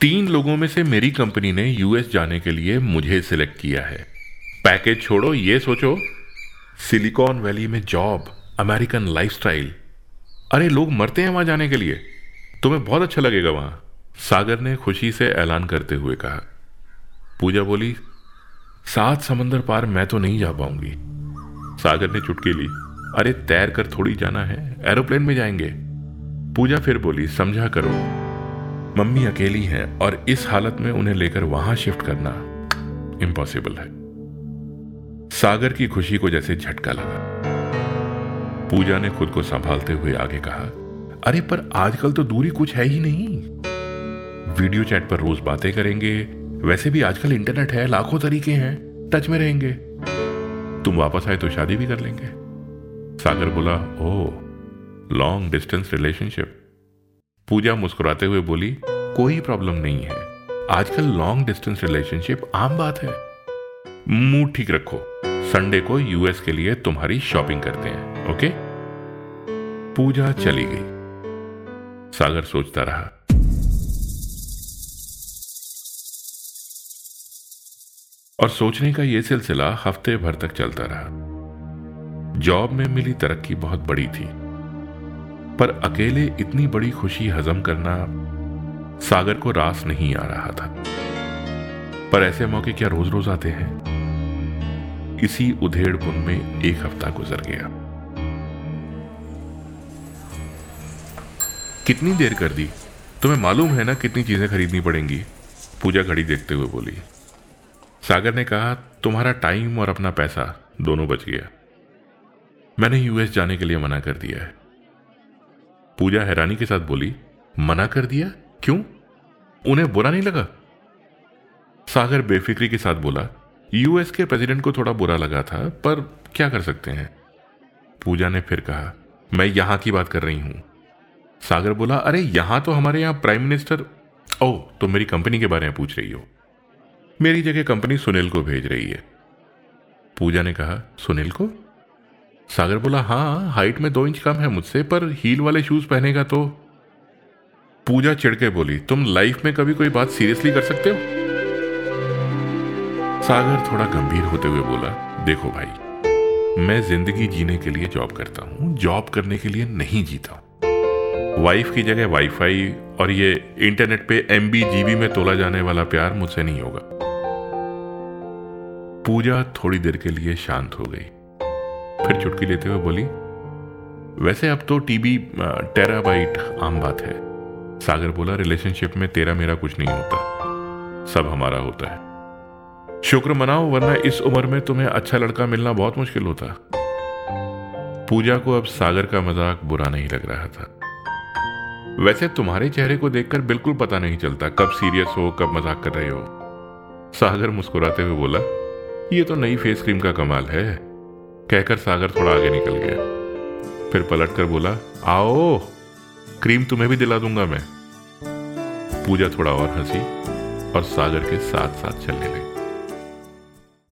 तीन लोगों में से मेरी कंपनी ने यूएस जाने के लिए मुझे सिलेक्ट किया है। पैकेज छोड़ो, ये सोचो। सिलिकॉन वैली में जॉब, अमेरिकन लाइफस्टाइल। अरे, लोग मरते हैं वहाँ जाने के लिए। तुम्हें बहुत अच्छा लगेगा वहाँ। सागर ने खुशी से ऐलान करते हुए कहा। पूजा बोली, सात समंदर पार मैं तो नहीं जा पाऊँगी। सागर ने चुटकी ली। अरे, तैर कर थोड़ी जाना है, एरोप्लेन में जाएँगे। पूजा फिर बोली, समझा करो। मम्मी अकेली हैं और इस हालत में उन्हें लेकर वहाँ शिफ्ट करना इम्पॉसिबल है। सागर की खुशी को जैसे झटका लगा। पूजा ने खुद को संभालते हुए आगे कहा, अरे, पर आजकल तो दूरी कुछ है ही नहीं। वीडियो चैट पर रोज बातें करेंगे, वैसे भी आजकल इंटरनेट है, लाखों तरीके हैं, टच में रहेंगे। तुम वापस आए तो शादी भी कर लेंगे। सागर बोला ओ लॉन्ग डिस्टेंस रिलेशनशिप पूजा मुस्कुराते हुए बोली, कोई प्रॉब्लम नहीं है। आजकल लॉन्ग डिस्टेंस रिलेशनशिप आम बात है। मुँह ठीक रखो। संडे को यूएस के लिए तुम्हारी शॉपिंग करते हैं, ओके? पूजा चली गई। सागर सोचता रहा। और सोचने का यह सिलसिला हफ़्ते भर तक चलता रहा। जॉब में मिली तरक्की बहुत बड़ी थी। पर अकेले इतनी बड़ी खुशी हजम करना सागर को रास नहीं आ रहा था। पर ऐसे मौके क्या रोज रोज आते हैं? इसी उधेड़पुन में एक हफ़्ता गुजर गया। कितनी देर कर दी? तुम्हें मालूम है ना कितनी चीज़ें खरीदनी पड़ेंगी? पूजा घड़ी देखते हुए बोली। सागर ने कहा, तुम्हारा टाइम और अपना पैसा दोनों बच गया। मैंने यूएस जाने के लिए मना कर दिया है। पूजा हैरानी के साथ बोली, मना कर दिया? क्यों? उन्हें बुरा नहीं लगा? सागर बेफिक्री के साथ बोला, यूएस के प्रेसिडेंट को थोड़ा बुरा लगा था, पर क्या कर सकते हैं? पूजा ने फिर कहा, मैं यहाँ की बात कर रही हूँ। सागर बोला, अरे, यहाँ तो हमारे यहाँ प्राइम मिनिस्टर ओ तो मेरी कंपनी के बारे में पूछ रही हो। मेरी जगह कंपनी सुनील को भेज रही है। पूजा ने कहा, सुनील को? सागर बोला हाँ हाइट में दो इंच कम है मुझसे, पर हील वाले शूज़ पहनेगा तो? पूजा चिड़के बोली, तुम लाइफ में कभी कोई बात सीरियसली कर सकते हो? सागर थोड़ा गंभीर होते हुए बोला, देखो भाई, मैं ज़िंदगी जीने के लिए जॉब करता हूँ जॉब करने के लिए नहीं जीता वाइफ की जगह वाईफाई और ये इंटरनेट पे एम जीबी में तोला जाने वाला प्यार मुझसे नहीं होगा। पूजा थोड़ी देर के लिए शांत हो गई। फिर चुटकी लेते हुए बोली, वैसे अब तो टीबी टेराबाइट आम बात है। सागर बोला, रिलेशनशिप में तेरा मेरा कुछ नहीं होता। सब हमारा होता है। शुक्र मनाओ, वरना इस उम्र में तुम्हें अच्छा लड़का मिलना बहुत मुश्किल होता। पूजा को अब सागर का मज़ाक बुरा नहीं लग रहा था। वैसे तुम्हारे चेहरे को देखकर बिल्कुल पता नहीं चलता कब सीरियस हो, कब मज़ाक कर रहे हो। सागर मुस्कुराते हुए बोला, ये तो नई फेस क्रीम का कमाल है। कहकर सागर थोड़ा आगे निकल गया। फिर पलट कर बोला, आओ, क्रीम तुम्हें भी दिला दूँगा मैं। पूजा थोड़ा और हँसी और सागर के साथ साथ चलने लगी।